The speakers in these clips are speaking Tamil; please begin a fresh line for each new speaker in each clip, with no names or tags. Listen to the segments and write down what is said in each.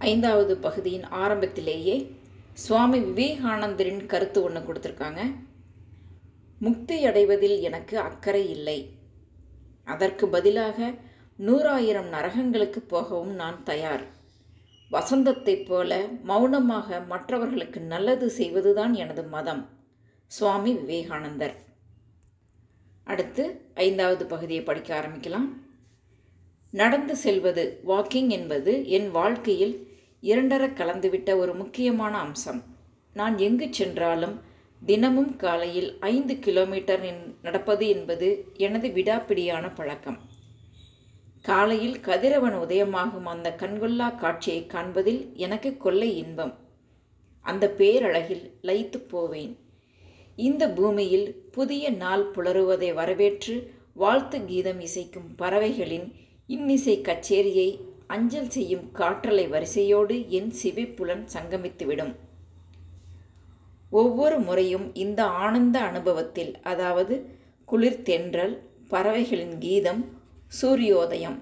ஐந்தாவது பகுதியின் ஆரம்பத்திலேயே சுவாமி விவேகானந்தரின் கருத்து ஒன்று கொடுத்துருக்காங்க. முக்தி அடைவதில் எனக்கு அக்கறை இல்லை. அதற்கு பதிலாக நூறாயிரம் நரகங்களுக்கு போகவும் நான் தயார். வசந்தத்தைப் போல மௌனமாக மற்றவர்களுக்கு நல்லது செய்வதுதான் எனது மதம் சுவாமி விவேகானந்தர். அடுத்து ஐந்தாவது பகுதியை படிக்க ஆரம்பிக்கலாம். நடந்து செல்வது வாக்கிங் என்பது என் வாழ்க்கையில் இரண்டர கலந்துவிட்ட ஒரு முக்கியமான அம்சம். நான் எங்கு சென்றாலும் தினமும் காலையில் ஐந்து கிலோமீட்டர் நடப்பது என்பது எனது விடாப்பிடியான பழக்கம். காலையில் கதிரவன் உதயமாகும் அந்த கண்கொள்ளா காட்சியை காண்பதில் எனக்கு கொள்ளை இன்பம். அந்த பேரழகில் லயித்து போவேன். இந்த பூமியில் புதிய நாள் புலருவதை வரவேற்று வாழ்த்து கீதம் இசைக்கும் பறவைகளின் இன்னிசை கச்சேரியை அஞ்சல் செய்யும் காற்றலை வரிசையோடு என் சிவிப்புலன் சங்கமித்துவிடும். ஒவ்வொரு முறையும் இந்த ஆனந்த அனுபவத்தில் அதாவது குளிர் தென்றல் பறவைகளின் கீதம் சூரியோதயம்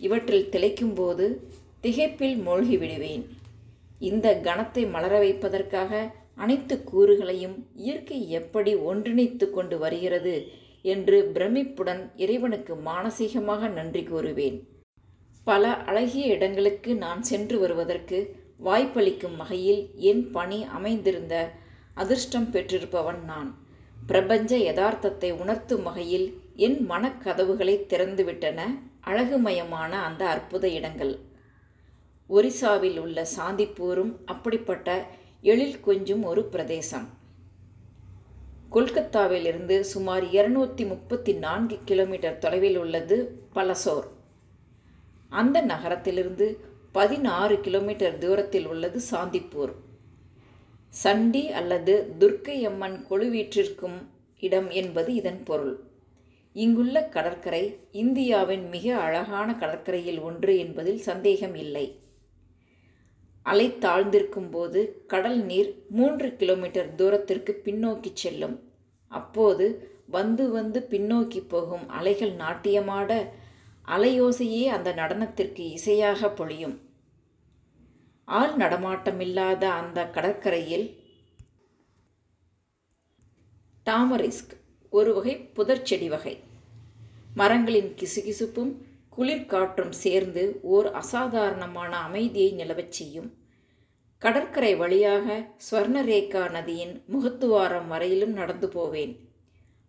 இவற்றில் திளைக்கும்போது திகைப்பில் மூழ்கிவிடுவேன். இந்த கணத்தை மலர வைப்பதற்காக அனைத்து கூறுகளையும் இயற்கை எப்படி ஒன்றிணைத்து கொண்டு வருகிறது என்று பிரமிப்புடன் இறைவனுக்கு மானசீகமாக நன்றி கூறுவேன். பல அழகிய இடங்களுக்கு நான் சென்று வருவதற்கு வாய்ப்பளிக்கும் வகையில் என் பணி அமைந்திருந்த அதிர்ஷ்டம் பெற்றிருப்பவன் நான். பிரபஞ்ச யதார்த்தத்தை உணர்த்தும் வகையில் என் மனக்கதவுகளை திறந்துவிட்டன அழகுமயமான அந்த அற்புத இடங்கள். ஒரிசாவில் உள்ள சாந்திப்பூரும் அப்படிப்பட்ட எழில் கொஞ்சும் ஒரு பிரதேசம். கொல்கத்தாவிலிருந்து சுமார் இருநூற்றி முப்பத்தி நான்கு கிலோமீட்டர் தொலைவில் உள்ளது பலசோர். அந்த நகரத்திலிருந்து பதினாறு கிலோமீட்டர் தூரத்தில் உள்ளது சாந்திப்பூர். சண்டி அல்லது துர்க்கை அம்மன் கொழுவீற்றிருக்கும் இடம் என்பது இதன் பொருள். இங்குள்ள கடற்கரை இந்தியாவின் மிக அழகான கடற்கரையில் ஒன்று என்பதில் சந்தேகம் இல்லை. அலை தாழ்ந்திருக்கும் போது கடல் நீர் மூன்று கிலோமீட்டர் தூரத்திற்கு பின்னோக்கி செல்லும். அப்போது வந்து வந்து பின்னோக்கி போகும் அலைகள் நாட்டியமாட அலையோசையே அந்த நடனத்திற்கு இசையாக பொழியும். ஆள் நடமாட்டமில்லாத அந்த கடற்கரையில் டாமரிஸ்க் ஒரு வகை புதர்ச்செடி வகை. மரங்களின் கிசுகிசுப்பும் குளிர்காற்றும் சேர்ந்து ஓர் அசாதாரணமான அமைதியை நிலவச் செய்யும். கடற்கரை வழியாக ஸ்வர்ணரேகா நதியின் முகத்துவாரம் வரையிலும் நடந்து போவேன்.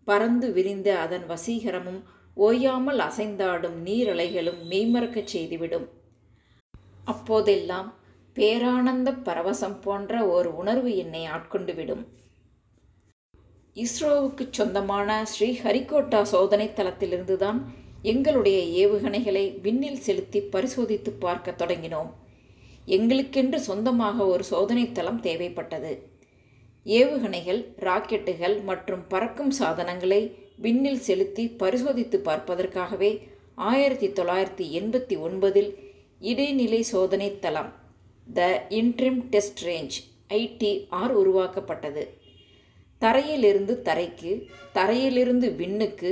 பறந்து விரிந்த அதன் வசீகரமும் ஓயாமல் அசைந்தாடும் நீரலைகளும் மெய்மறக்கச் செய்துவிடும். அப்போதெல்லாம் பேரானந்த பரவசம் போன்ற ஓர் உணர்வு என்னை ஆட்கொண்டு விடும் இஸ்ரோவுக்கு சொந்தமான ஸ்ரீஹரிகோட்டா சோதனை தளத்திலிருந்துதான் எங்களுடைய ஏவுகணைகளை விண்ணில் செலுத்தி பரிசோதித்து பார்க்க தொடங்கினோம். எங்களுக்கென்று சொந்தமாக ஒரு சோதனை தளம் தேவைப்பட்டது. ஏவுகணைகள் ராக்கெட்டுகள் மற்றும் பறக்கும் சாதனங்களை விண்ணில் செலுத்தி பரிசோதித்து பார்ப்பதற்காகவே ஆயிரத்தி தொள்ளாயிரத்தி எண்பத்தி ஒன்பதில் இடைநிலை சோதனை தளம் the interim test range ITR உருவாக்கப்பட்டது. தரையிலிருந்து தரைக்கு தரையிலிருந்து விண்ணுக்கு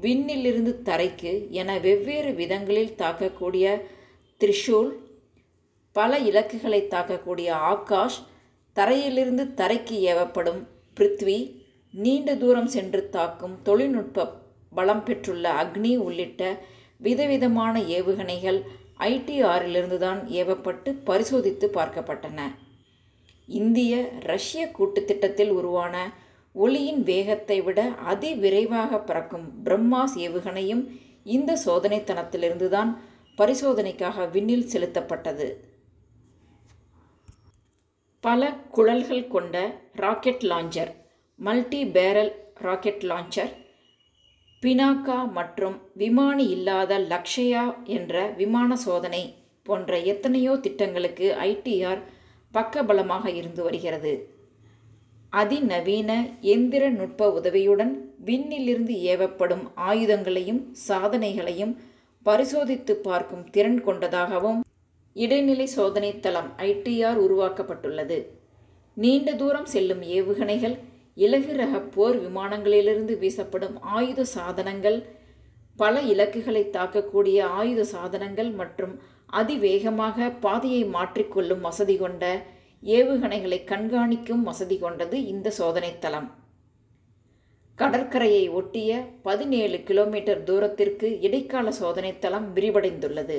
விண்ணிலிருந்து தரைக்கு என வெவ்வேறு விதங்களில் தாக்கக்கூடிய த்ரிஷூல் பல இலக்குகளை தாக்கக்கூடிய ஆகாஷ் தரையிலிருந்து தரைக்கு ஏவப்படும் பிருத்வி நீண்ட தூரம் சென்று தாக்கும் தொழில்நுட்ப பலம் பெற்றுள்ள அக்னி உள்ளிட்ட விதவிதமான ஏவுகணைகள் ஐடிஆரிலிருந்து தான் ஏவப்பட்டு பரிசோதித்து பார்க்கப்பட்டன. இந்திய ரஷ்ய கூட்டுத்திட்டத்தில் உருவான ஒளியின் வேகத்தை விட அதிவிரைவாக பறக்கும் பிரம்மாஸ் ஏவுகணையும் இந்த சோதனைத்தனத்திலிருந்து தான் பரிசோதனைக்காக விண்ணில் செலுத்தப்பட்டது. பல குழல்கள் கொண்ட rocket launcher multi barrel rocket launcher Pinaka மற்றும் விமானி இல்லாத லக்ஷயா என்ற விமான சோதனை போன்ற எத்தனையோ திட்டங்களுக்கு ஐடிஆர் பக்கபலமாக இருந்து வருகிறது. அதிநவீன எந்திர நுட்ப உதவியுடன் விண்ணிலிருந்து ஏவப்படும் ஆயுதங்களையும் சாதனைகளையும் பரிசோதித்து பார்க்கும் திறன் கொண்டதாகவும் இடைநிலை சோதனை தளம் ஐடிஆர் உருவாக்கப்பட்டுள்ளது. நீண்ட தூரம் செல்லும் ஏவுகணைகள் இலகு ரக போர் விமானங்களிலிருந்து வீசப்படும் ஆயுத சாதனங்கள் பல இலக்குகளை தாக்கக்கூடிய ஆயுத சாதனங்கள் மற்றும் அதிவேகமாக பாதையை மாற்றிக்கொள்ளும் வசதி கொண்ட ஏவுகணைகளை கண்காணிக்கும் வசதி கொண்டது இந்த சோதனைத்தளம். கடற்கரையை ஒட்டிய பதினேழு கிலோமீட்டர் தூரத்திற்கு இடைக்கால சோதனைத்தளம் விரிவடைந்துள்ளது.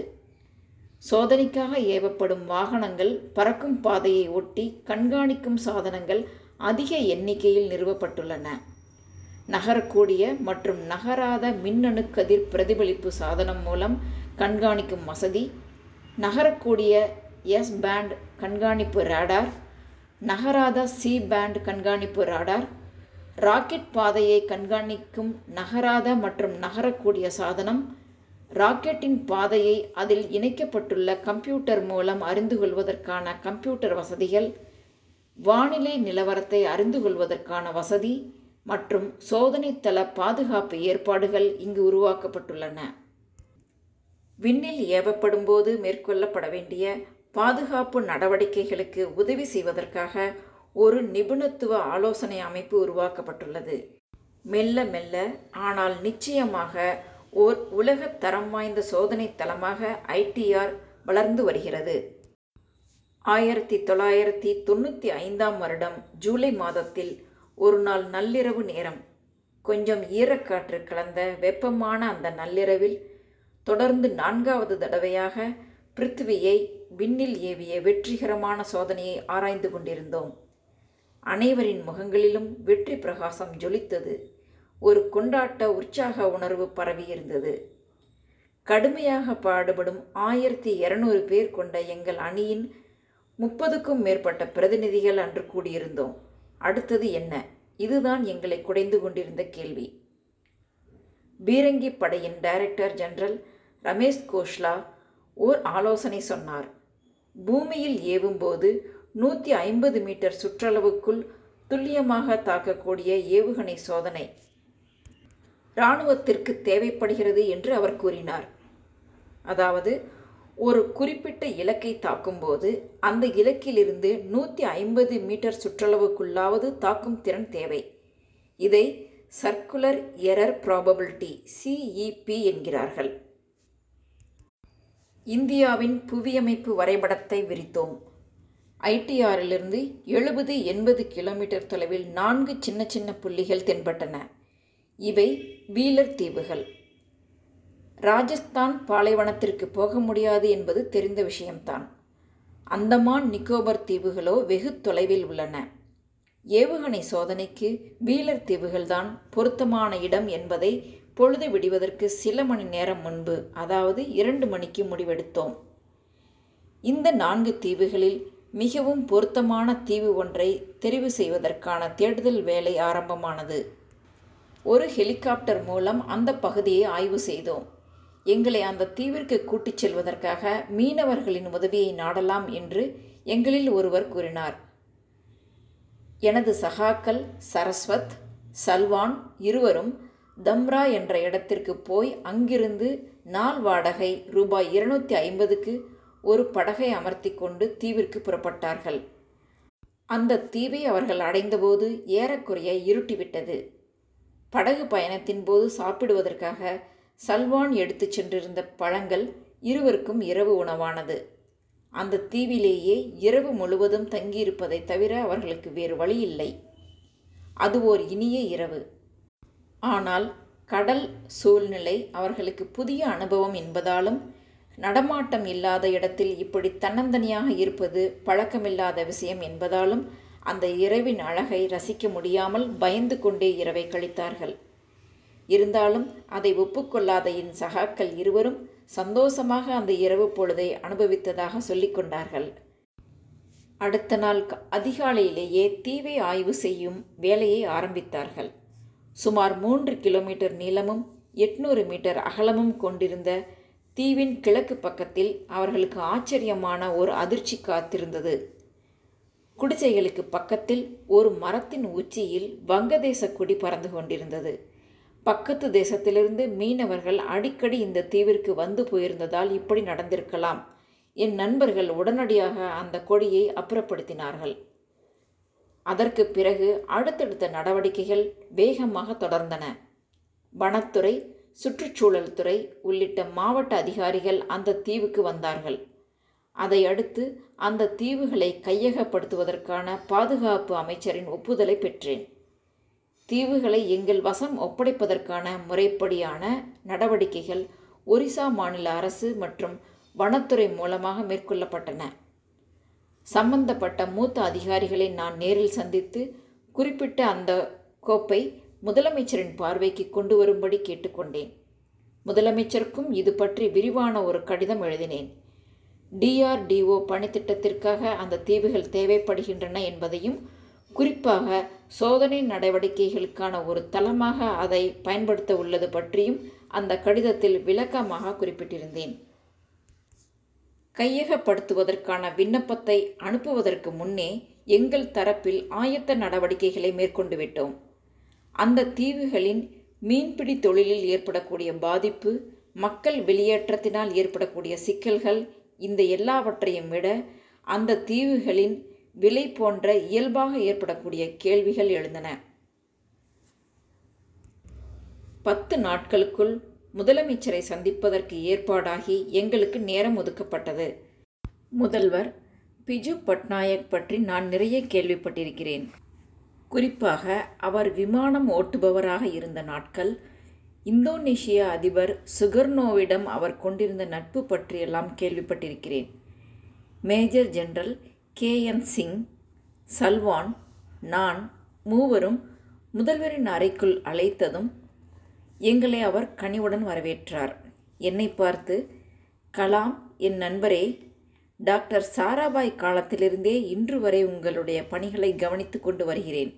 சோதனைக்காக ஏவப்படும் வாகனங்கள் பறக்கும் பாதையை ஒட்டி கண்காணிக்கும் சாதனங்கள் அதிக எண்ணிக்கையில் நிறுவப்பட்டுள்ளன. நகரக்கூடிய மற்றும் நகராத மின்னணு கதிர் பிரதிபலிப்பு சாதனம் மூலம் கண்காணிக்கும் வசதி நகரக்கூடிய எஸ் பேண்ட் கண்காணிப்பு ரேடார் நகராத சி பேண்ட் கண்காணிப்பு ராடார் ராக்கெட் பாதையை கண்காணிக்கும் நகராத மற்றும் நகரக்கூடிய சாதனம் ராக்கெட்டின் பாதையை அதில் இணைக்கப்பட்டுள்ள கம்ப்யூட்டர் மூலம் அறிந்து கொள்வதற்கான கம்ப்யூட்டர் வசதிகள் வானிலை நிலவரத்தை அறிந்து கொள்வதற்கான வசதி மற்றும் சோதனைத்தள பாதுகாப்பு ஏற்பாடுகள் இங்கு உருவாக்கப்பட்டுள்ளன. விண்ணில் ஏவப்படும்போது மேற்கொள்ளப்பட வேண்டிய பாதுகாப்பு நடவடிக்கைகளுக்கு உதவி செய்வதற்காக ஒரு நிபுணத்துவ ஆலோசனை அமைப்பு உருவாக்கப்பட்டுள்ளது. மெல்ல மெல்ல ஆனால் நிச்சயமாக ஓர் உலகத் தரம் வாய்ந்த சோதனை தளமாக ஐடிஆர் வளர்ந்து வருகிறது. ஆயிரத்தி தொள்ளாயிரத்தி தொண்ணூற்றி ஐந்தாம் வருடம் ஜூலை மாதத்தில் ஒரு நாள் நள்ளிரவு நேரம். கொஞ்சம் ஈரக்காற்று கலந்த வெப்பமான அந்த நள்ளிரவில் தொடர்ந்து நான்காவது தடவையாக பிருத்திவியை விண்ணில் ஏவிய வெற்றிகரமான சோதனையை ஆராய்ந்து கொண்டிருந்தோம். அனைவரின் முகங்களிலும் வெற்றி பிரகாசம் ஜொலித்தது. ஒரு கொண்டாட்ட உற்சாக உணர்வு பரவியிருந்தது. கடுமையாக பாடுபடும் ஆயிரத்தி இரநூறு பேர் கொண்ட எங்கள் அணியின் முப்பதுக்கும் மேற்பட்ட பிரதிநிதிகள் அன்று கூடியிருந்தோம். அடுத்தது என்ன? இதுதான் எங்களை குடைந்து கொண்டிருந்த கேள்வி. பீரங்கி படையின் டைரக்டர் ஜெனரல் ரமேஷ் கோஷ்லா ஓர் ஆலோசனை சொன்னார். பூமியில் ஏவும்போது நூற்றி ஐம்பது மீட்டர் சுற்றளவுக்குள் துல்லியமாக தாக்கக்கூடிய ஏவுகணை சோதனை இராணுவத்திற்கு தேவைப்படுகிறது என்று அவர் கூறினார். அதாவது ஒரு குறிப்பிட்ட இலக்கை தாக்கும்போது அந்த இலக்கிலிருந்து நூற்றி ஐம்பது மீட்டர் சுற்றளவுக்குள்ளாவது தாக்கும் திறன் தேவை. இதை சர்க்குலர் எரர் ப்ராபபிலிட்டி சிஇபி என்கிறார்கள். இந்தியாவின் புவியமைப்பு வரைபடத்தை விரித்தோம். ஐடிஆரிலிருந்து எழுபது எண்பது கிலோமீட்டர் தொலைவில் நான்கு சின்ன சின்ன புள்ளிகள் தென்பட்டன. இவை வீலர் தீவுகள். ராஜஸ்தான் பாலைவனத்திற்கு போக முடியாது என்பது தெரிந்த விஷயம்தான். அந்தமான் நிக்கோபர் தீவுகளோ வெகு தொலைவில் உள்ளன. ஏவுகணை சோதனைக்கு வீலர் தீவுகள்தான் பொருத்தமான இடம் என்பதை பொழுது விடுவதற்கு சில மணி நேரம் முன்பு அதாவது இரண்டு மணிக்கு முடிவெடுத்தோம். இந்த நான்கு தீவுகளில் மிகவும் பொருத்தமான தீவு ஒன்றை தெரிவு செய்வதற்கான தேடுதல் வேலை ஆரம்பமானது. ஒரு ஹெலிகாப்டர் மூலம் அந்த பகுதியை ஆய்வு செய்தோம். எங்களை அந்த தீவிற்கு கூட்டிச் செல்வதற்காக மீனவர்களின் உதவியை நாடலாம் என்று எங்களில் ஒருவர் கூறினார். எனது சகாக்கள் சரஸ்வத் சல்வான் இருவரும் தம்ரா என்ற இடத்திற்கு போய் அங்கிருந்து நாள் வாடகை ரூபாய் இருநூத்தி ஐம்பதுக்கு ஒரு படகை அமர்த்தி கொண்டு தீவிற்கு புறப்பட்டார்கள். அந்த தீவை அவர்கள் அடைந்தபோது ஏறக்குறைய இருட்டிவிட்டது. படகு பயணத்தின் போது சாப்பிடுவதற்காக சல்வான் எடுத்துச் சென்றிருந்த பழங்கள் இருவருக்கும் இரவு உணவானது. அந்த தீவிலேயே இரவு முழுவதும் தங்கியிருப்பதை தவிர அவர்களுக்கு வேறு வழி இல்லை அது ஓர் இனிய இரவு. ஆனால் கடல் சூழ்நிலை அவர்களுக்கு புதிய அனுபவம் என்பதாலும் நடமாட்டம் இல்லாத இடத்தில் இப்படி தன்னந்தனியாக இருப்பது பழக்கமில்லாத விஷயம் என்பதாலும் அந்த இரவின் அழகை ரசிக்க முடியாமல் பயந்து கொண்டே இரவை கழித்தார்கள். இருந்தாலும் அதை ஒப்புக்கொள்ளாத என் சகாக்கள் இருவரும் சந்தோஷமாக அந்த இரவு பொழுதை அனுபவித்ததாக சொல்லிக்கொண்டார்கள் அடுத்த நாள் அதிகாலையிலேயே தீவை ஆய்வு செய்யும் வேலையை ஆரம்பித்தார்கள். சுமார் மூன்று கிலோமீட்டர் நீளமும் எட்நூறு மீட்டர் அகலமும் கொண்டிருந்த தீவின் கிழக்கு பக்கத்தில் அவர்களுக்கு ஆச்சரியமான ஒரு அதிர்ச்சி காத்திருந்தது. குடிசைகளுக்கு பக்கத்தில் ஒரு மரத்தின் உச்சியில் வங்கதேச கொடி பறந்து கொண்டிருந்தது. பக்கத்து தேசத்திலிருந்து மீனவர்கள் அடிக்கடி இந்த தீவிற்கு வந்து போயிருந்ததால் இப்படி நடந்திருக்கலாம். என் நண்பர்கள் உடனடியாக அந்த கொடியை அப்புறப்படுத்தினார்கள். அதற்கு பிறகு அடுத்தடுத்த நடவடிக்கைகள் வேகமாக தொடர்ந்தன. வனத்துறை சுற்றுச்சூழல் துறை உள்ளிட்ட மாவட்ட அதிகாரிகள் அந்த தீவுக்கு வந்தார்கள். அதை அடுத்து அந்த தீவுகளை கையகப்படுத்துவதற்கான பாதுகாப்பு அமைச்சரின் ஒப்புதலை பெற்றேன். தீவுகளை எங்கள் வசம் ஒப்படைப்பதற்கான முறைப்படியான நடவடிக்கைகள் ஒரிசா மாநில அரசு மற்றும் வனத்துறை மூலமாக மேற்கொள்ளப்பட்டன. சம்பந்தப்பட்ட மூத்த அதிகாரிகளை நான் நேரில் சந்தித்து குறிப்பிட்ட அந்த கோப்பை முதலமைச்சரின் பார்வைக்கு கொண்டு வரும்படி கேட்டுக்கொண்டேன். முதலமைச்சருக்கும் இது பற்றி விரிவான ஒரு கடிதம் எழுதினேன். டிஆர்டிஓ பணித்திட்டத்திற்காக அந்த தீவுகள் தேவைப்படுகின்றன என்பதையும் குறிப்பாக சோதனை நடவடிக்கைகளுக்கான ஒரு தளமாக அதை பயன்படுத்த உள்ளது பற்றியும் அந்த கடிதத்தில் விளக்கமாக குறிப்பிட்டிருந்தேன். கையகப்படுத்துவதற்கான விண்ணப்பத்தை அனுப்புவதற்கு முன்னே எங்கள் தரப்பில் ஆயத்த நடவடிக்கைகளை மேற்கொண்டு விட்டோம். அந்த தீவுகளின் மீன்பிடி தொழிலில் ஏற்படக்கூடிய பாதிப்பு மக்கள் வெளியேற்றத்தினால் ஏற்படக்கூடிய சிக்கல்கள் இந்த எல்லாவற்றையும் விட அந்த தீவுகளின் விலை போன்ற இயல்பாக ஏற்படக்கூடிய கேள்விகள் எழுந்தன. பத்து நாட்களுக்குள் முதலமைச்சரை சந்திப்பதற்கு ஏற்பாடாகி எங்களுக்கு நேரம் ஒதுக்கப்பட்டது. முதல்வர் பிஜு பட்நாயக் பற்றி நான் நிறைய கேள்விப்பட்டிருக்கிறேன். குறிப்பாக அவர் விமானம் ஓட்டுபவராக இருந்த நாட்கள் இந்தோனேஷிய அதிபர் சுகர்னோவிடம் அவர் கொண்டிருந்த நட்பு பற்றியெல்லாம் கேள்விப்பட்டிருக்கிறேன். Major general K N Singh Salwan நான் மூவரும் முதல்வரின் அறைக்குள் அழைத்ததும் எங்களை அவர் கனிவுடன் வரவேற்றார். என்னை பார்த்து கலாம் என் நண்பரே டாக்டர் சாராபாய் காலத்திலிருந்தே இன்று வரை உங்களுடைய பணிகளை கவனித்து கொண்டு வருகிறேன்.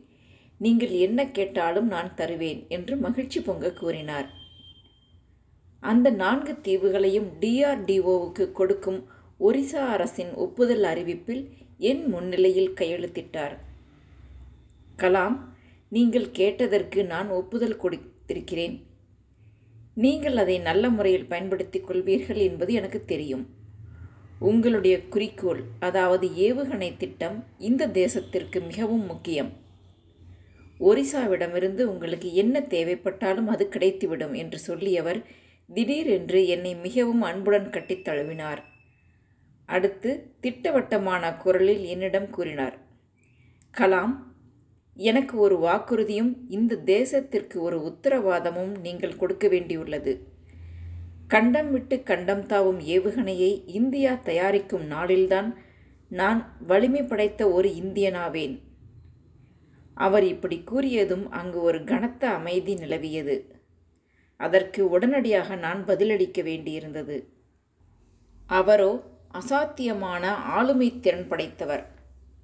நீங்கள் என்ன கேட்டாலும் நான் தருவேன் என்று மகிழ்ச்சி பொங்க கூறினார். அந்த நான்கு தீவுகளையும் டிஆர்டிஓவுக்கு கொடுக்கும் ஒரிசா அரசின் ஒப்புதல் அறிவிப்பில் என் முன்னிலையில் கையெழுத்திட்டார். கலாம் நீங்கள் கேட்டதற்கு நான் ஒப்புதல் கொடுத்திருக்கிறேன். நீங்கள் அதை நல்ல முறையில் பயன்படுத்திக் கொள்வீர்கள் என்பது எனக்கு தெரியும். உங்களுடைய குறிக்கோள் அதாவது ஏவுகணை திட்டம் இந்த தேசத்திற்கு மிகவும் முக்கியம். ஒரிசாவிடமிருந்து உங்களுக்கு என்ன தேவைப்பட்டாலும் அது கிடைத்துவிடும் என்று சொல்லியவர் திடீரென்று என்னை மிகவும் அன்புடன் கட்டித் தழுவினார். அடுத்து திட்டவட்டமான குரலில் என்னிடம் கூறினார். கலாம் எனக்கு ஒரு வாக்குறுதியும் இந்த தேசத்திற்கு ஒரு உத்தரவாதமும் நீங்கள் கொடுக்க வேண்டியுள்ளது. கண்டம் விட்டு கண்டம் தாவும் ஏவுகணையை இந்தியா தயாரிக்கும் நாளில்தான் நான் வலிமை படைத்த ஒரு இந்தியனாவேன். அவர் இப்படி கூறியதும் அங்கு ஒரு கனத்த அமைதி நிலவியது. அதற்கு உடனடியாக நான் பதிலளிக்க வேண்டியிருந்தது. அவரோ அசாத்தியமான ஆளுமை திறன் படைத்தவர்.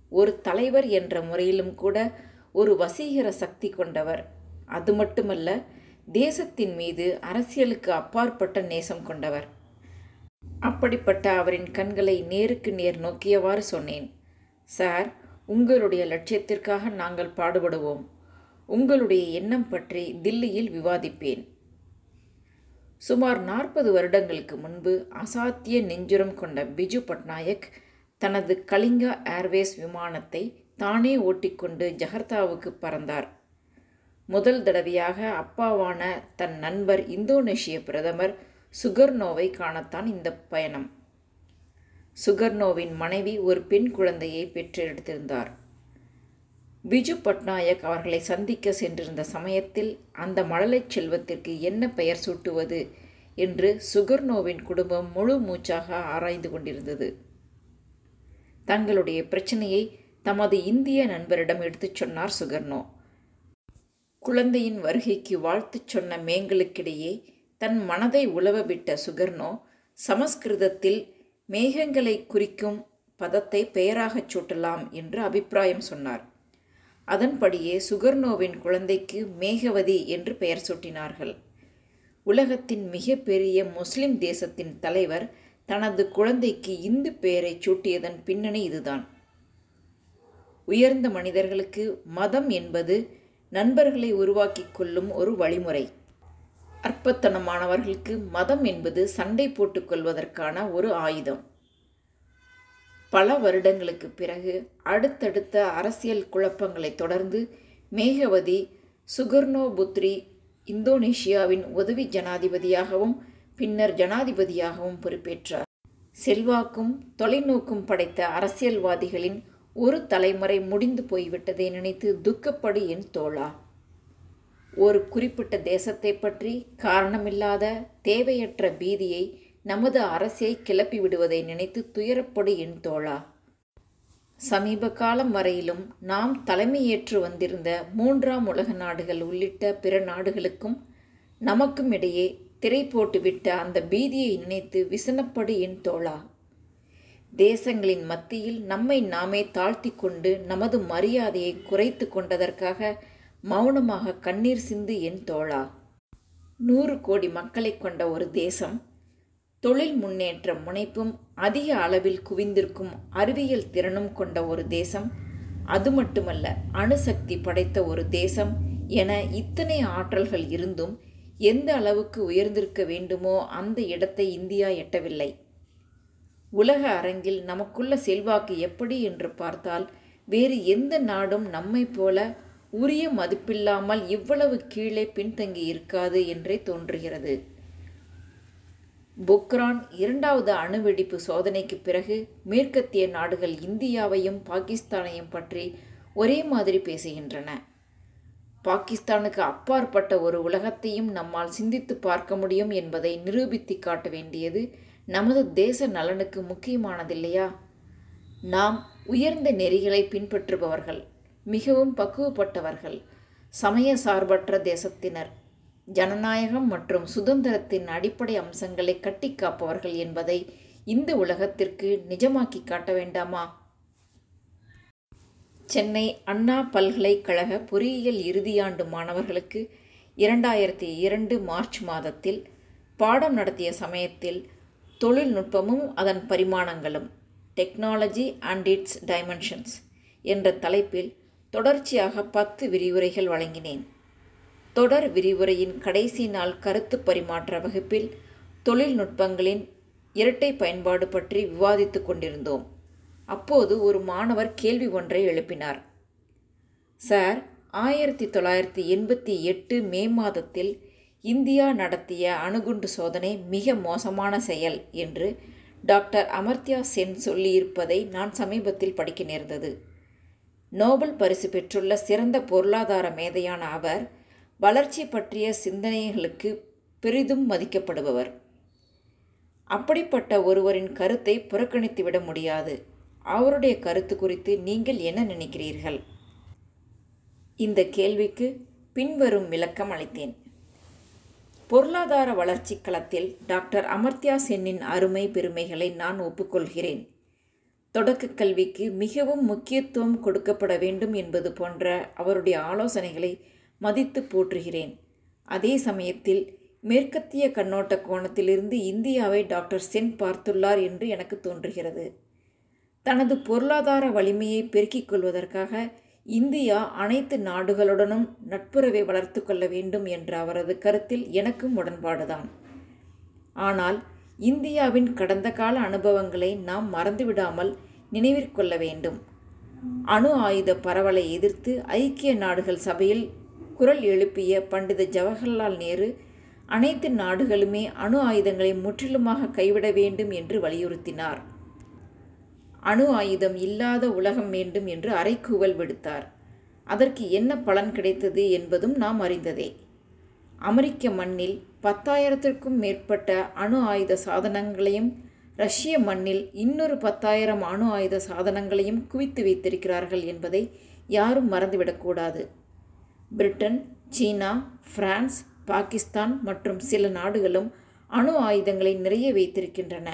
ஒரு தலைவர் என்ற முறையிலும் கூட ஒரு வசீகர சக்தி கொண்டவர். அது மட்டுமல்ல தேசத்தின் மீது அரசியலுக்கு அப்பாற்பட்ட நேசம் கொண்டவர். அப்படிப்பட்ட அவரின் கண்களை நேருக்கு நேர் நோக்கியவாறு சொன்னேன். சார் உங்களுடைய லட்சியத்திற்காக நாங்கள் பாடுபடுவோம். உங்களுடைய எண்ணம் பற்றி தில்லியில் விவாதிப்பேன். சுமார் நாற்பது வருடங்களுக்கு முன்பு அசாத்திய நெஞ்சுரம் கொண்ட பிஜு பட்நாயக் தனது கலிங்கா ஏர்வேஸ் விமானத்தை தானே ஓட்டிக்கொண்டு ஜகர்த்தாவுக்கு பறந்தார். முதல் தடவையாக அப்பாவான தன் நண்பர் இந்தோனேஷிய பிரதமர் சுகர்னோவை காணத்தான் இந்த பயணம். சுகர்னோவின் மனைவி ஒரு பெண் குழந்தையை பெற்றெடுத்திருந்தார். பிஜு பட்நாயக் அவர்களை சந்திக்க சென்றிருந்த சமயத்தில் அந்த மழலைச் செல்வத்திற்கு என்ன பெயர் சூட்டுவது என்று சுகர்னோவின் குடும்பம் முழு மூச்சாக ஆராய்ந்து கொண்டிருந்தது. தங்களுடைய பிரச்சனையை தமது இந்திய நண்பரிடம் எடுத்துச் சொன்னார் சுகர்னோ. குழந்தையின் வருகைக்கு வாழ்த்துச் சொன்ன மேங்களுக்கிடையே தன் மனதை உழவ விட்ட சுகர்னோ சமஸ்கிருதத்தில் மேகங்களை குறிக்கும் பதத்தை பெயராகச் சூட்டலாம் என்று அபிப்பிராயம் சொன்னார். அதன்படியே சுகர்னோவின் குழந்தைக்கு மேகவதி என்று பெயர் சூட்டினார்கள். உலகத்தின் மிகப்பெரிய முஸ்லிம் தேசத்தின் தலைவர் தனது குழந்தைக்கு இந்து பெயரை சூட்டியதன் பின்னணி இதுதான். உயர்ந்த மனிதர்களுக்கு மதம் என்பது நண்பர்களை உருவாக்கிக் கொள்ளும் ஒரு வழிமுறை. அற்பத்தனமானவர்களுக்கு மதம் என்பது சண்டை போட்டுக்கொள்வதற்கான ஒரு ஆயுதம். பல வருடங்களுக்கு பிறகு அடுத்தடுத்த அரசியல் குழப்பங்களை தொடர்ந்து மேகவதி சுகர்னோ புத்ரி இந்தோனேஷியாவின் உதவி ஜனாதிபதியாகவும் பின்னர் ஜனாதிபதியாகவும் பொறுப்பேற்றார். செல்வாக்கும் தொலைநோக்கும் படைத்த அரசியல்வாதிகளின் ஒரு தலைமுறை முடிந்து போய்விட்டதை நினைத்து துக்கப்படு என் தோழா. ஒரு குறிப்பிட்ட தேசத்தை பற்றி காரணமில்லாத தேவையற்ற பீதியை நமது அரசை கிளப்பி விடுவதை நினைத்து துயரப்படு என் தோழா. சமீப காலம் வரையிலும் நாம் தலைமையேற்று வந்திருந்த மூன்றாம் உலக நாடுகள் உள்ளிட்ட பிற நாடுகளுக்கும் நமக்கும் இடையே திரை போட்டுவிட்ட அந்த பீதியை நினைத்து விசனப்படு என் தோழா. தேசங்களின் மத்தியில் நம்மை நாமே தாழ்த்தி கொண்டு நமது மரியாதையை குறைத்து கொண்டதற்காக மௌனமாக கண்ணீர் சிந்து என் தோழா. நூறு கோடி மக்களை கொண்ட ஒரு தேசம் தொழில் முன்னேற்ற முனைப்பும் அதிக அளவில் குவிந்திருக்கும் அறிவியல் திறனும் கொண்ட ஒரு தேசம். அது மட்டுமல்ல அணுசக்தி படைத்த ஒரு தேசம் என இத்தனை ஆற்றல்கள் இருந்தும் எந்த அளவுக்கு உயர்ந்திருக்க வேண்டுமோ அந்த இடத்தை இந்தியா எட்டவில்லை. உலக அரங்கில் நமக்குள்ள செல்வாக்கு எப்படி என்று பார்த்தால் வேறு எந்த நாடும் நம்மைப் போல உரிய மதிப்பில்லாமல் இவ்வளவு கீழே பின்தங்கி இருக்காது என்றே தோன்றுகிறது. பொக்ரான் இரண்டாவது அணுவெடிப்பு சோதனைக்கு பிறகு மேற்கத்திய நாடுகள் இந்தியாவையும் பாகிஸ்தானையும் பற்றி ஒரே மாதிரி பேசுகின்றன. பாகிஸ்தானுக்கு அப்பாற்பட்ட ஒரு உலகத்தையும் நம்மால் சிந்தித்து பார்க்க முடியும் என்பதை நிரூபித்து காட்ட வேண்டியது நமது தேச நலனுக்கு முக்கியமானதில்லையா? நாம் உயர்ந்த நெறிகளை பின்பற்றுபவர்கள் மிகவும் பக்குவப்பட்டவர்கள் சமய சார்பற்ற தேசத்தினர். ஜனநாயகம் மற்றும் சுதந்திரத்தின் அடிப்படை அம்சங்களை கட்டி காப்பவர்கள் என்பதை இந்த உலகத்திற்கு நிஜமாக்கி காட்ட வேண்டாமா? சென்னை அண்ணா பல்கலைக்கழக பொறியியல் இறுதியாண்டு மாணவர்களுக்கு இரண்டாயிரத்தி இரண்டு மார்ச் மாதத்தில் பாடம் நடத்திய சமயத்தில் தொழில்நுட்பமும் அதன் பரிமாணங்களும் டெக்னாலஜி அண்ட் இட்ஸ் டைமென்ஷன்ஸ் என்ற தலைப்பில் தொடர்ச்சியாக பத்து விரிவுரைகள் வழங்கினேன். தொடர் விரிவுரையின் கடைசி நாள் கருத்து பரிமாற்ற வகுப்பில் தொழில்நுட்பங்களின் இரட்டை பயன்பாடு பற்றி விவாதித்து கொண்டிருந்தோம். அப்போது ஒரு மாணவர் கேள்வி ஒன்றை எழுப்பினார். சார் ஆயிரத்தி தொள்ளாயிரத்தி எண்பத்தி எட்டு மே மாதத்தில் இந்தியா நடத்திய அணுகுண்டு சோதனை மிக மோசமான செயல் என்று டாக்டர் அமர்த்யா சென் சொல்லியிருப்பதை நான் சமீபத்தில் படிக்க நேர்ந்தது. நோபல் பரிசு பெற்றுள்ள சிறந்த பொருளாதார மேதையான அவர் வளர்ச்சி பற்றிய சிந்தனைகளுக்கு பெரிதும் மதிக்கப்படுபவர். அப்படிப்பட்ட ஒருவரின் கருத்தை புறக்கணித்துவிட முடியாது. அவருடைய கருத்து குறித்து நீங்கள் என்ன நினைக்கிறீர்கள்? இந்த கேள்விக்கு பின்வரும் விளக்கம் அளித்தேன். பொருளாதார வளர்ச்சி களத்தில் டாக்டர் அமர்த்தியா சென்னின் அருமை பெருமைகளை நான் ஒப்புக்கொள்கிறேன். தொடக்க கல்விக்கு மிகவும் முக்கியத்துவம் கொடுக்கப்பட வேண்டும் என்பது போன்ற அவருடைய ஆலோசனைகளை மதித்து போற்றுகிறேன். அதே சமயத்தில் மேற்கத்திய கண்ணோட்ட கோணத்திலிருந்து இந்தியாவை டாக்டர் சென் பார்த்துள்ளார் என்று எனக்கு தோன்றுகிறது. தனது பொருளாதார வலிமையை பெருக்கிக் கொள்வதற்காக இந்தியா அனைத்து நாடுகளுடனும் நட்புறவை வளர்த்து கொள்ள வேண்டும் என்ற அவரது கருத்தில் எனக்கும் உடன்பாடுதான். ஆனால் இந்தியாவின் கடந்த கால அனுபவங்களை நாம் மறந்துவிடாமல் நினைவிற்கொள்ள வேண்டும். அணு ஆயுத பரவலை எதிர்த்து ஐக்கிய நாடுகள் சபையில் குரல் எழுப்பிய பண்டித ஜவஹர்லால் நேரு அனைத்து நாடுகளுமே அணு ஆயுதங்களை முற்றிலுமாக கைவிட வேண்டும் என்று வலியுறுத்தினார். அணு ஆயுதம் இல்லாத உலகம் வேண்டும் என்று அறைக்கூவல் விடுத்தார். அதற்கு என்ன பலன் கிடைத்தது என்பதும் நாம் அறிந்ததே. அமெரிக்க மண்ணில் பத்தாயிரத்திற்கும் மேற்பட்ட அணு ஆயுத சாதனங்களையும் ரஷ்ய மண்ணில் இன்னொரு பத்தாயிரம் அணு ஆயுத சாதனங்களையும் குவித்து வைத்திருக்கிறார்கள் என்பதை யாரும் மறந்துவிடக்கூடாது. பிரிட்டன் சீனா பிரான்ஸ் பாகிஸ்தான் மற்றும் சில நாடுகளும் அணு ஆயுதங்களை நிறைய வைத்திருக்கின்றன.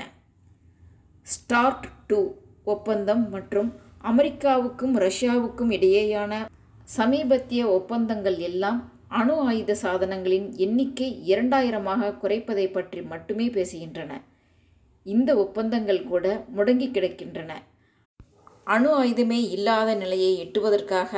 ஸ்டார்ட் டூ ஒப்பந்தம் மற்றும் அமெரிக்காவுக்கும் ரஷ்யாவுக்கும் இடையேயான சமீபத்திய ஒப்பந்தங்கள் எல்லாம் அணு ஆயுத சாதனங்களின் எண்ணிக்கை இரண்டாயிரமாக குறைப்பதை பற்றி மட்டுமே பேசுகின்றன. இந்த ஒப்பந்தங்கள் கூட முடங்கி கிடக்கின்றன. அணு ஆயுதமே இல்லாத நிலையை எட்டுவதற்காக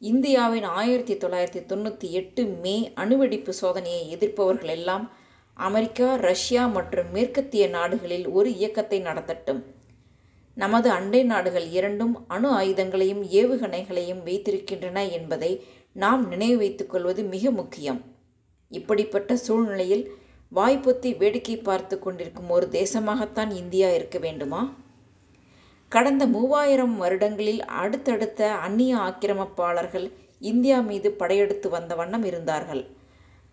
இந்தியாவின் ஆயிரத்தி தொள்ளாயிரத்தி தொண்ணூற்றி எட்டு மே அணுவெடிப்பு சோதனையை எதிர்ப்பவர்கள் எல்லாம் அமெரிக்கா ரஷ்யா மற்றும் மேற்கத்திய நாடுகளில் ஒரு இயக்கத்தை நடத்தட்டும். நமது அண்டை நாடுகள் இரண்டும் அணு ஆயுதங்களையும் ஏவுகணைகளையும் வைத்திருக்கின்றன என்பதை நாம் நினைவு வைத்துக் கொள்வது மிக முக்கியம். இப்படிப்பட்ட சூழ்நிலையில் வாய்ப்பொத்தி வேடிக்கை பார்த்து கொண்டிருக்கும் ஒரு தேசமாகத்தான் இந்தியா இருக்க வேண்டுமா? கடந்த மூவாயிரம் வருடங்களில் அடுத்தடுத்த அந்நிய ஆக்கிரமிப்பாளர்கள் இந்தியா மீது படையெடுத்து வந்த வண்ணம் இருந்தார்கள்.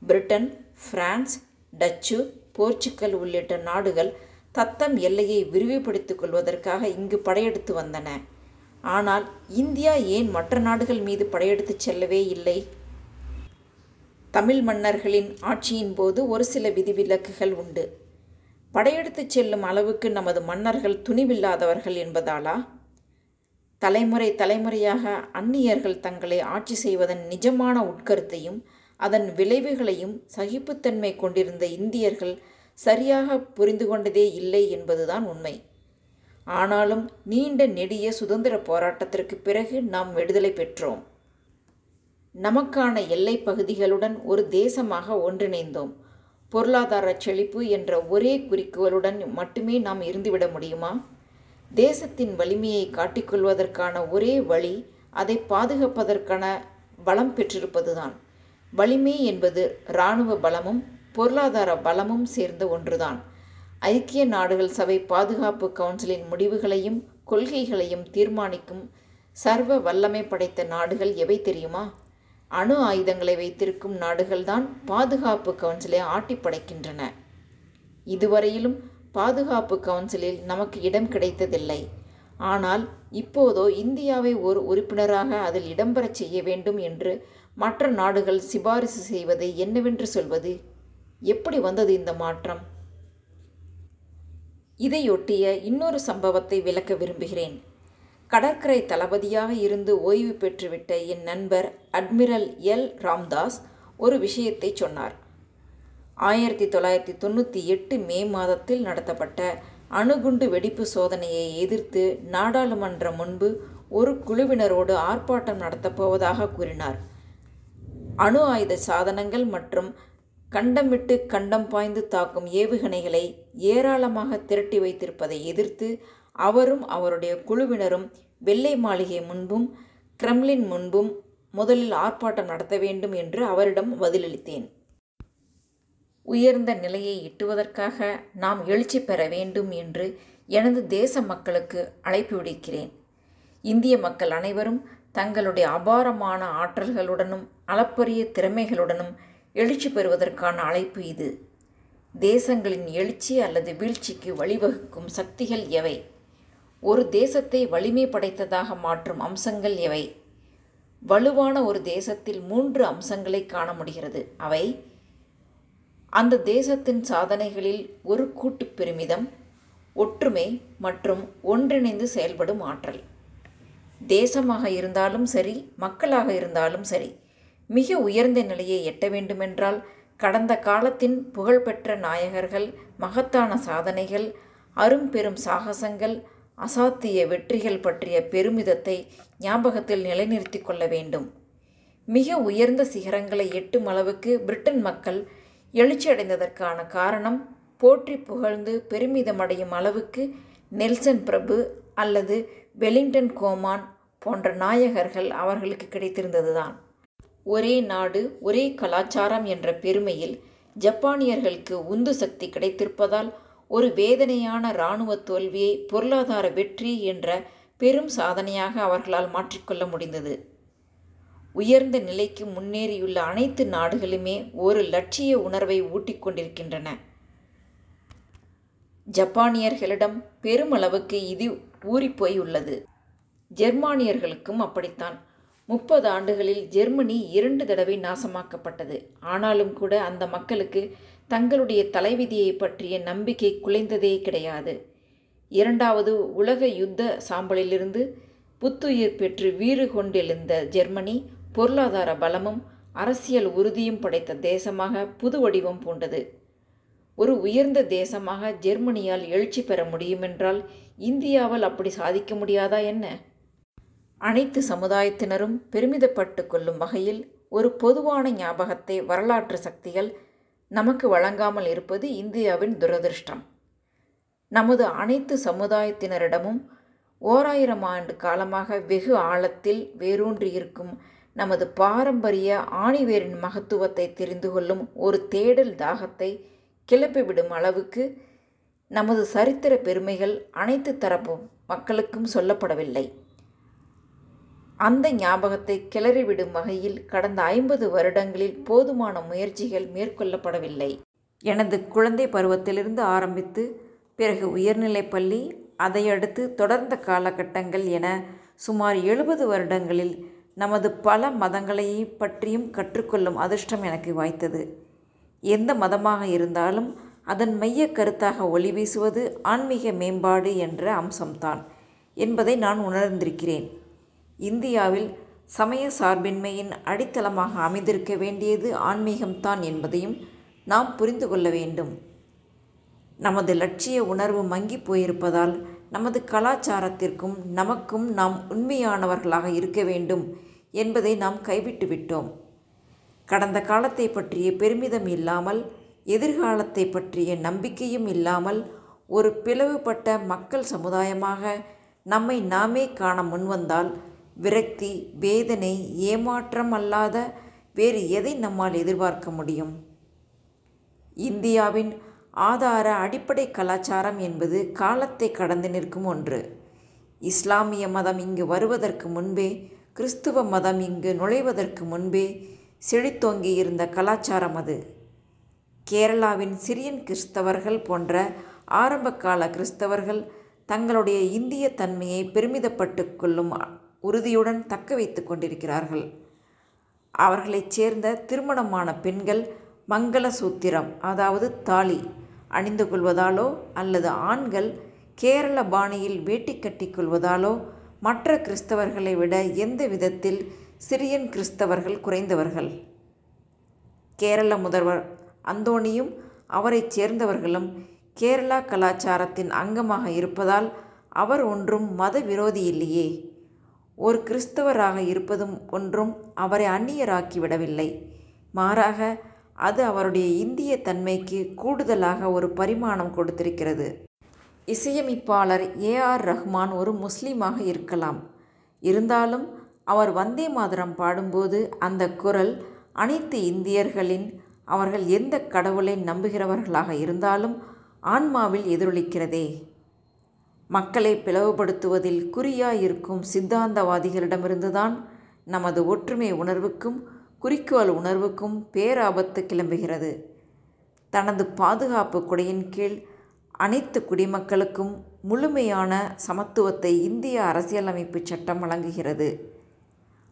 பிரிட்டன் பிரான்ஸ் டச்சு போர்ச்சுக்கல் உள்ளிட்ட நாடுகள் தத்தம் எல்லையை விரிவுபடுத்திக் கொள்வதற்காக இங்கு படையெடுத்து வந்தன. ஆனால் இந்தியா ஏன் மற்ற நாடுகள் மீது படையெடுத்துச் செல்லவே இல்லை? தமிழ் மன்னர்களின் ஆட்சியின் போது ஒரு சில விதிவிலக்குகள் உண்டு. படையெடுத்துச் செல்லும் அளவுக்கு நமது மன்னர்கள் துணிவில்லாதவர்கள் என்பதாலா? தலைமுறை தலைமுறையாக அந்நியர்கள் தங்களை ஆட்சி செய்வதன் நிஜமான உட்கருத்தையும் அதன் விளைவுகளையும் சகிப்புத்தன்மை கொண்டிருந்த இந்தியர்கள் சரியாக புரிந்து கொண்டதே இல்லை என்பதுதான் உண்மை. ஆனாலும் நீண்ட நெடிய சுதந்திர போராட்டத்திற்கு பிறகு நாம் விடுதலை பெற்றோம். நமக்கான எல்லை பகுதிகளுடன் ஒரு தேசமாக ஒன்றிணைந்தோம். பொருளாதார செழிப்பு என்ற ஒரே குறிக்கோளுடன் மட்டுமே நாம் இருந்துவிட முடியுமா? தேசத்தின் வலிமையை காட்டிக்கொள்வதற்கான ஒரே வழி அதை பாதுகாப்பதற்கான பலம் பெற்றிருப்பதுதான். வலிமை என்பது இராணுவ பலமும் பொருளாதார பலமும் சேர்ந்த ஒன்றுதான். ஐக்கிய நாடுகள் சபை பாதுகாப்பு கவுன்சிலின் முடிவுகளையும் கொள்கைகளையும் தீர்மானிக்கும் சர்வ வல்லமை படைத்த நாடுகள் எவை தெரியுமா? அணு ஆயுதங்களை வைத்திருக்கும் நாடுகள்தான் பாதுகாப்பு கவுன்சிலை ஆட்டி படைக்கின்றன. இதுவரையிலும் பாதுகாப்பு கவுன்சிலில் நமக்கு இடம் கிடைத்ததில்லை. ஆனால் இப்போதோ இந்தியாவை ஒரு உறுப்பினராக அதில் இடம்பெறச் செய்ய வேண்டும் என்று மற்ற நாடுகள் சிபாரிசு செய்வதை என்னவென்று சொல்வது? எப்படி வந்தது இந்த மாற்றம்? இதையொட்டிய இன்னொரு சம்பவத்தை விளக்க விரும்புகிறேன். கடற்கரை தளபதியாக இருந்து ஓய்வு பெற்றுவிட்ட என் நண்பர் அட்மிரல் எல். ராம்தாஸ் ஒரு விஷயத்தை சொன்னார். ஆயிரத்தி தொள்ளாயிரத்தி தொண்ணூற்றி எட்டு மே மாதத்தில் நடத்தப்பட்ட அணுகுண்டு வெடிப்பு சோதனையை எதிர்த்து நாடாளுமன்றம் முன்பு ஒரு குழுவினரோடு ஆர்ப்பாட்டம் நடத்தப்போவதாக கூறினார். அணு ஆயுத சாதனங்கள் மற்றும் கண்டமிட்டு கண்டம் பாய்ந்து தாக்கும் ஏவுகணைகளை ஏராளமாக திரட்டி வைத்திருப்பதை எதிர்த்து அவரும் அவருடைய குழுவினரும் வெள்ளை மாளிகை முன்பும் கிரெம்லின் முன்பும் முதலில் ஆர்ப்பாட்டம் நடத்த வேண்டும் என்று அவரிடம் பதிலளித்தேன். உயர்ந்த நிலையை எட்டுவதற்காக நாம் எழுச்சி பெற வேண்டும் என்று எனது தேச மக்களுக்கு அழைப்பு விடுக்கிறேன். இந்திய மக்கள் அனைவரும் தங்களுடைய அபாரமான ஆற்றல்களுடனும் அளப்பரிய திறமைகளுடனும் எழுச்சி பெறுவதற்கான அழைப்பு இது. தேசங்களின் எழுச்சி அல்லது வீழ்ச்சிக்கு வழிவகுக்கும் சக்திகள் எவை? ஒரு தேசத்தை வலிமை படைத்ததாக மாற்றும் அம்சங்கள் எவை? வலுவான ஒரு தேசத்தில் மூன்று அம்சங்களை காண முடிகிறது. அவை அந்த தேசத்தின் சாதனைகளில் ஒரு கூட்டு பெருமிதம் ஒற்றுமை மற்றும் ஒன்றிணைந்து செயல்படும் ஆற்றல். தேசமாக இருந்தாலும் சரி மக்களாக இருந்தாலும் சரி மிக உயர்ந்த நிலையை எட்ட வேண்டுமென்றால் கடந்த காலத்தின் புகழ்பெற்ற நாயகர்கள் மகத்தான சாதனைகள் அரும்பெரும் சாகசங்கள் அசாத்திய வெற்றிகள் பற்றிய பெருமிதத்தை ஞாபகத்தில் நிலைநிறுத்தி கொள்ள வேண்டும். மிக உயர்ந்த சிகரங்களை எட்டும் அளவுக்கு பிரிட்டன் மக்கள் எழுச்சியடைந்ததற்கான காரணம் போற்றி புகழ்ந்து பெருமிதமடையும் அளவுக்கு நெல்சன் பிரபு அல்லது வெலிங்டன் கோமான் போன்ற நாயகர்கள் அவர்களுக்கு கிடைத்திருந்ததுதான். ஒரே நாடு ஒரே கலாச்சாரம் என்ற பெருமையில் ஜப்பானியர்களுக்கு உந்து சக்தி கிடைத்திருப்பதால் ஒரு வேதனையான இராணுவ தோல்வியை பொருளாதார வெற்றி என்ற பெரும் சாதனையாக அவர்களால் மாற்றிக்கொள்ள முடிந்தது. உயர்ந்த நிலைக்கு முன்னேறியுள்ள அனைத்து நாடுகளுமே ஒரு லட்சிய உணர்வை ஊட்டிக்கொண்டிருக்கின்றன ஜப்பானியர்களிடம் பெருமளவுக்கு இது ஊறிப்போய் உள்ளது ஜெர்மானியர்களுக்கும் அப்படித்தான். முப்பது ஆண்டுகளில் ஜெர்மனி இரண்டு தடவை நாசமாக்கப்பட்டது. ஆனாலும் கூட அந்த மக்களுக்கு தங்களுடைய தலைவிதியை பற்றிய நம்பிக்கை குலைந்ததே கிடையாது. இரண்டாவது உலக யுத்த சாம்பலிலிருந்து புத்துயிர் பெற்று வீறு கொண்டெழுந்த ஜெர்மனி பொருளாதார பலமும் அரசியல் உறுதியும் படைத்த தேசமாக புது வடிவம் பூண்டது. ஒரு உயர்ந்த தேசமாக ஜெர்மனியால் எழுச்சி பெற முடியுமென்றால் இந்தியாவால் அப்படி சாதிக்க முடியாதா என்ன? அனைத்து சமுதாயத்தினரும் பெருமிதப்பட்டு கொள்ளும் வகையில் ஒரு பொதுவான ஞாபகத்தை வரலாற்று சக்திகள் நமக்கு வழங்காமல் இருப்பது இந்தியாவின் துரதிருஷ்டம். நமது அனைத்து சமுதாயத்தினரிடமும் ஓராயிரம் ஆண்டு காலமாக வெகு ஆழத்தில் வேரூன்றியிருக்கும் நமது பாரம்பரிய ஆணிவேரின் மகத்துவத்தை தெரிந்து கொள்ளும் ஒரு தேடல் தாகத்தை கிளப்பிவிடும் அளவுக்கு நமது சரித்திர பெருமைகள் அனைத்து தரப்பு மக்களுக்கும் சொல்லப்படவில்லை. அந்த ஞாபகத்தை கிளறிவிடும் வகையில் கடந்த ஐம்பது வருடங்களில் போதுமான முயற்சிகள் மேற்கொள்ளப்படவில்லை. எனது குழந்தை பருவத்திலிருந்து ஆரம்பித்து பிறகு உயர்நிலைப் பள்ளி அதையடுத்து தொடர்ந்த காலகட்டங்கள் என சுமார் எழுபது வருடங்களில் நமது பல மதங்களை பற்றியும் கற்றுக்கொள்ளும் அதிர்ஷ்டம் எனக்கு வாய்த்தது. எந்த மதமாக இருந்தாலும் அதன் மைய கருத்தாக ஒளி வீசுவது ஆன்மீக மேம்பாடு என்ற அம்சம்தான் என்பதை நான் உணர்ந்திருக்கிறேன். இந்தியாவில் சமய சார்பின்மையின் அடித்தளமாக அமைந்திருக்க வேண்டியது ஆன்மீகம்தான் என்பதையும் நாம் புரிந்து கொள்ள வேண்டும். நமது லட்சிய உணர்வு மங்கி போயிருப்பதால் நமது கலாச்சாரத்திற்கும் நமக்கும் நாம் உண்மையானவர்களாக இருக்க வேண்டும் என்பதை நாம் கைவிட்டு விட்டோம். கடந்த காலத்தை பற்றிய பெருமிதம் இல்லாமல் எதிர்காலத்தை பற்றிய நம்பிக்கையும் இல்லாமல் ஒரு பிளவுபட்ட மக்கள் சமுதாயமாக நம்மை நாமே காண முன்வந்தால் விரக்தி வேதனை ஏமாற்றம் அல்லாத வேறு எதை நம்மால் எதிர்பார்க்க முடியும்? இந்தியாவின் ஆதார அடிப்படை கலாச்சாரம் என்பது காலத்தை கடந்து நிற்கும் ஒன்று. இஸ்லாமிய மதம் இங்கு வருவதற்கு முன்பே கிறிஸ்துவ மதம் இங்கு நுழைவதற்கு முன்பே செழித்தோங்கி இருந்த கலாச்சாரம் அது. கேரளாவின் சிரியன் கிறிஸ்தவர்கள் போன்ற ஆரம்பகால கிறிஸ்தவர்கள் தங்களுடைய இந்திய தன்மையை பெருமிதப்பட்டு கொள்ளும் உறுதியுடன் தக்க வைத்து கொண்டிருக்கிறார்கள். அவர்களைச் சேர்ந்த திருமணமான பெண்கள் மங்கள சூத்திரம் அதாவது தாலி அணிந்து கொள்வதாலோ அல்லது ஆண்கள் கேரள பாணியில் வேட்டி கட்டி கொள்வதாலோ மற்ற கிறிஸ்தவர்களை விட எந்த விதத்தில் சிரியன் கிறிஸ்தவர்கள் குறைந்தவர்கள்? கேரள முதல்வர் அந்தோணியும் அவரைச் சேர்ந்தவர்களும் கேரளா கலாச்சாரத்தின் அங்கமாக இருப்பதால் அவர் ஒன்றும் மத விரோதி இல்லையே. ஒரு கிறிஸ்தவராக இருப்பதும் ஒன்றும் அவரை அந்நியராக்கிவிடவில்லை மாறாக அது அவருடைய இந்திய தன்மைக்கு கூடுதலாக ஒரு பரிமாணம் கொடுத்திருக்கிறது. இசையமைப்பாளர் ஏ ஆர் ரஹ்மான் ஒரு முஸ்லீமாக இருக்கலாம். இருந்தாலும் அவர் வந்தே மாதரம் பாடும்போது அந்த குரல் அனைத்து இந்தியர்களின் அவர்கள் எந்த கடவுளை நம்புகிறவர்களாக இருந்தாலும் ஆன்மாவில் எதிரொலிக்கிறதே. மக்களை பிளவுபடுத்துவதில் குறியாயிருக்கும் சித்தாந்தவாதிகளிடமிருந்துதான் நமது ஒற்றுமை உணர்வுக்கும் குறிக்கோள் உணர்வுக்கும் பேராபத்து கிளம்புகிறது. தனது பாதுகாப்பு கொடையின் கீழ் அனைத்து குடிமக்களுக்கும் முழுமையான சமத்துவத்தை இந்திய அரசியலமைப்பு சட்டம் வழங்குகிறது.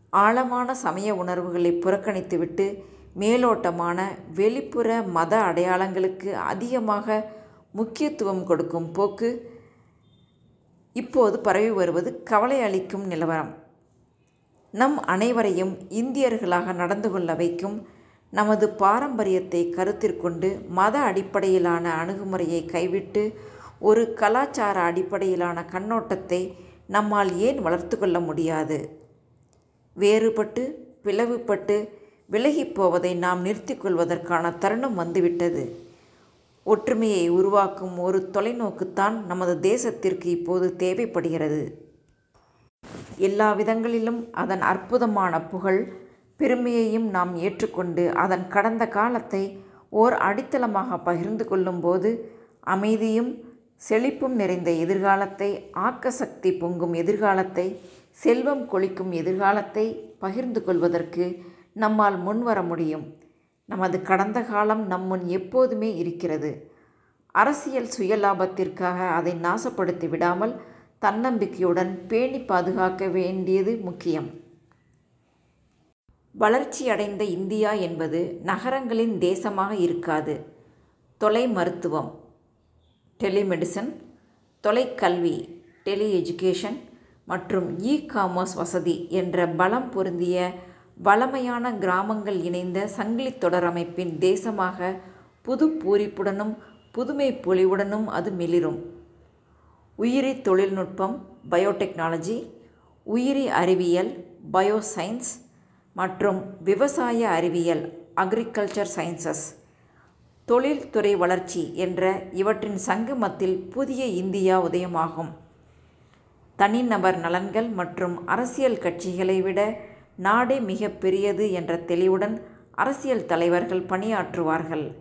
ஆழமான சமய உணர்வுகளை புறக்கணித்துவிட்டு மேலோட்டமான வெளிப்புற மத அடையாளங்களுக்கு அதிகமாக முக்கியத்துவம் கொடுக்கும் போக்கு இப்போது பரவி வருவது கவலை அளிக்கும் நிலவரம். நம் அனைவரையும் இந்தியர்களாக நடந்து கொள்ள வைக்கும் நமது பாரம்பரியத்தை கருத்திற்கொண்டு மத அடிப்படையிலான அணுகுமுறையை கைவிட்டு ஒரு கலாச்சார அடிப்படையிலான கண்ணோட்டத்தை நம்மால் ஏன் வளர்த்து கொள்ள முடியாது? வேறுபட்டு பிளவுபட்டு விலகிப் போவதை நாம் நிறுத்திக் கொள்வதற்கான தருணம் வந்துவிட்டது. ஒற்றுமையை உருவாக்கும் ஒரு தொலைநோக்குத்தான் நமது தேசத்திற்கு இப்போது தேவைப்படுகிறது. எல்லா விதங்களிலும் அதன் அற்புதமான புகழ் பெருமையையும் நாம் ஏற்றுக்கொண்டு அதன் கடந்த காலத்தை ஓர் அடித்தளமாக பகிர்ந்து கொள்ளும்போது அமைதியும் செழிப்பும் நிறைந்த எதிர்காலத்தை ஆக்கசக்தி பொங்கும் எதிர்காலத்தை செல்வம் கொளிக்கும் எதிர்காலத்தை பகிர்ந்து கொள்வதற்கு நம்மால் முன்வர முடியும். நமது கடந்த காலம் நம்முன் எப்போதுமே இருக்கிறது. அரசியல் சுயலாபத்திற்காக அதை நாசப்படுத்தி விடாமல் தன்னம்பிக்கையுடன் பேணி பாதுகாக்க வேண்டியது முக்கியம். வளர்ச்சியடைந்த இந்தியா என்பது நகரங்களின் தேசமாக இருக்காது. தொலை மருத்துவம் டெலிமெடிசன் தொலைக்கல்வி டெலி எஜுகேஷன் மற்றும் இ காமர்ஸ் வசதி என்ற பலம் பொருந்திய வளமையான கிராமங்கள் இணைந்த சங்கிலி தொடரமைப்பின் தேசமாக புது பூரிப்புடனும் புதுமை பொலிவுடனும் அது மிளிரும். உயிரி தொழில்நுட்பம் பயோடெக்னாலஜி உயிரி அறிவியல் பயோசைன்ஸ் மற்றும் விவசாய அறிவியல் அக்ரிகல்ச்சர் சயின்சஸ் தொழில்துறை வளர்ச்சி என்ற இவற்றின் சங்கமத்தில் புதிய இந்தியா உதயமாகும். தனிநபர் நலன்கள் மற்றும் அரசியல் கட்சிகளை விட நாடே மிக பெரியது என்ற தெளிவுடன் அரசியல் தலைவர்கள் பணியாற்றுவார்கள்.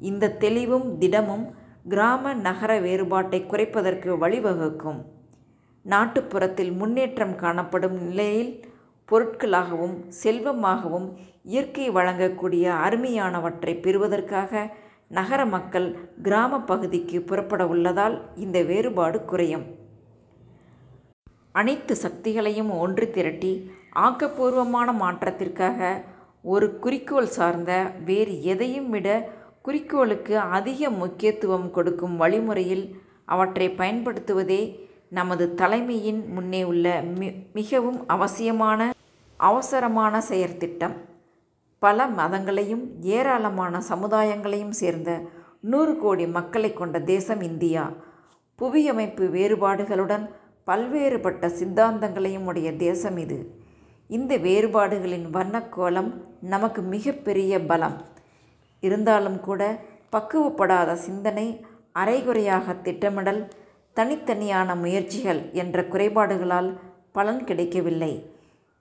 இந்த தெளிவும் திடமும் கிராம நகர வேறுபாட்டை குறைப்பதற்கு வழிவகுக்கும். நாட்டுப்புறத்தில் முன்னேற்றம் காணப்படும் நிலையில் பொருட்களாகவும் செல்வமாகவும் இயற்கை வழங்கக்கூடிய அருமையானவற்றை பெறுவதற்காக நகர மக்கள் கிராம பகுதிக்கு புறப்பட உள்ளதால் இந்த வேறுபாடு குறையும். அனைத்து சக்திகளையும் ஒன்று திரட்டி ஆக்கப்பூர்வமான மாற்றத்திற்காக ஒரு குறிக்கோள் சார்ந்த வேறு எதையும் விட குறிக்கோளுக்கு அதிக முக்கியத்துவம் கொடுக்கும் வழிமுறையில் அவற்றை பயன்படுத்துவதே நமது தலைமையின் முன்னே உள்ள மி மிகவும் அவசியமான அவசரமான செயற்திட்டம். பல மதங்களையும் ஏராளமான சமுதாயங்களையும் சேர்ந்த நூறு கோடி மக்களை கொண்ட தேசம் இந்தியா. புவியமைப்பு வேறுபாடுகளுடன் பல்வேறுபட்ட சித்தாந்தங்களையும் உடைய தேசம் இது. இந்த வேறுபாடுகளின் வண்ணக்கோலம் நமக்கு மிகப்பெரிய பலம். இருந்தாலும் கூட பக்குவப்படாத சிந்தனை அரைகுறையாக திட்டமிடல் தனித்தனியான முயற்சிகள் என்ற குறைபாடுகளால் பலன் கிடைக்கவில்லை.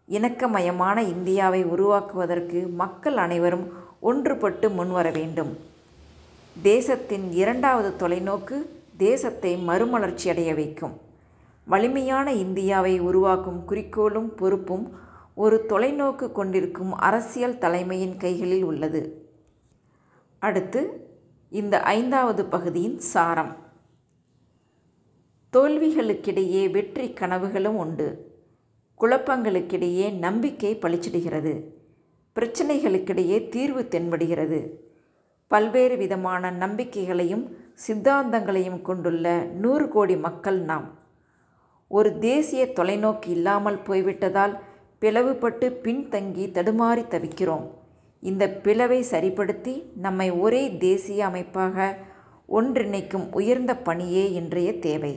இணக்கமயமான இந்தியாவை உருவாக்குவதற்கு மக்கள் அனைவரும் ஒன்றுபட்டு முன்வர வேண்டும். தேசத்தின் இரண்டாவது தொலைநோக்கு தேசத்தை மறுமலர்ச்சி அடைய வைக்கும். வலிமையான இந்தியாவை உருவாக்கும் குறிக்கோளும் பொறுப்பும் ஒரு தொலைநோக்கு கொண்டிருக்கும் அரசியல் தலைமையின் கைகளில் உள்ளது. அடுத்து இந்த ஐந்தாவது பகுதியின் சாரம். தோல்விகளுக்கிடையே வெற்றி கனவுகளும் உண்டு. குழப்பங்களுக்கிடையே நம்பிக்கை பளிச்சிடுகிறது. பிரச்சனைகளுக்கிடையே தீர்வு தென்படுகிறது. பல்வேறு விதமான நம்பிக்கைகளையும் சித்தாந்தங்களையும் கொண்டுள்ள நூறு கோடி மக்கள் நாம். ஒரு தேசிய தொலைநோக்கு இல்லாமல் போய்விட்டதால் பிளவுபட்டு பின்தங்கி தடுமாறி தவிக்கிறோம். இந்த பிளவை சரிப்படுத்தி நம்மை ஒரே தேசிய அமைப்பாக ஒன்றிணைக்கும் உயர்ந்த பணியே இன்றைய தேவை.